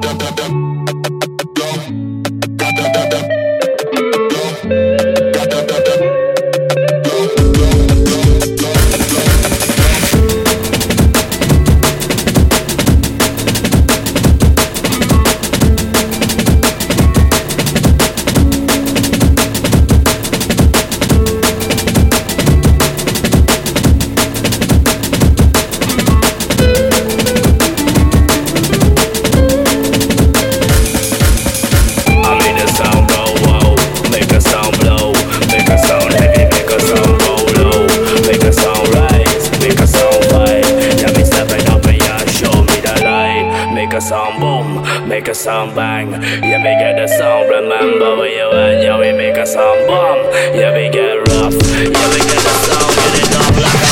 dum dum dum dum. Make a sound bang. Yeah, me get the sound. Remember where you at? Yeah, we make a sound bomb. Yeah, we get rough. Yeah, we get the sound, get it up like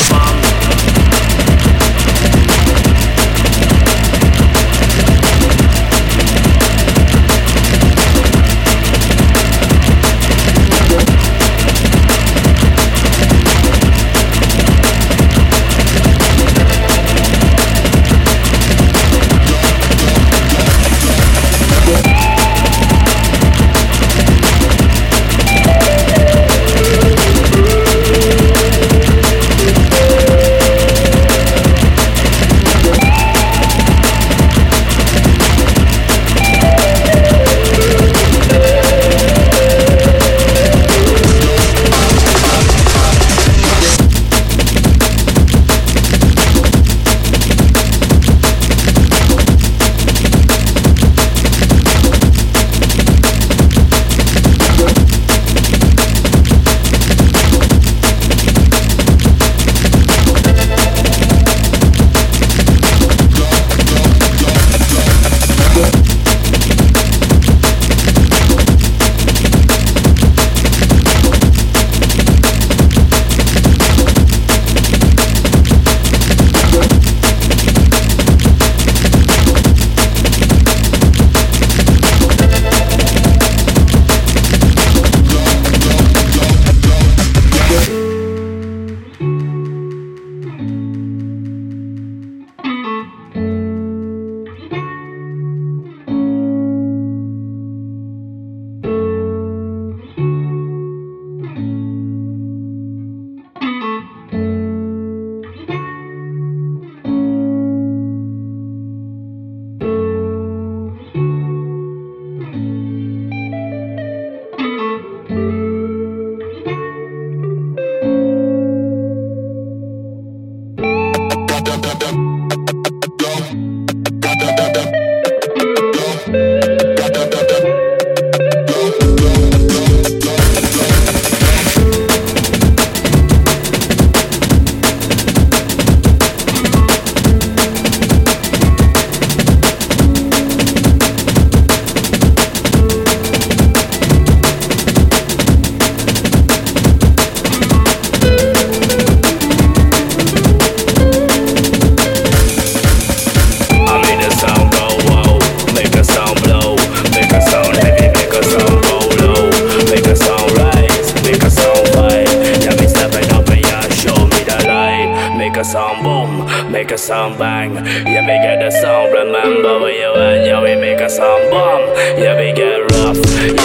make a sound bang. Yeah, me get the sound. Remember where you at? Yeah, we make a sound bomb. Yeah, we get rough.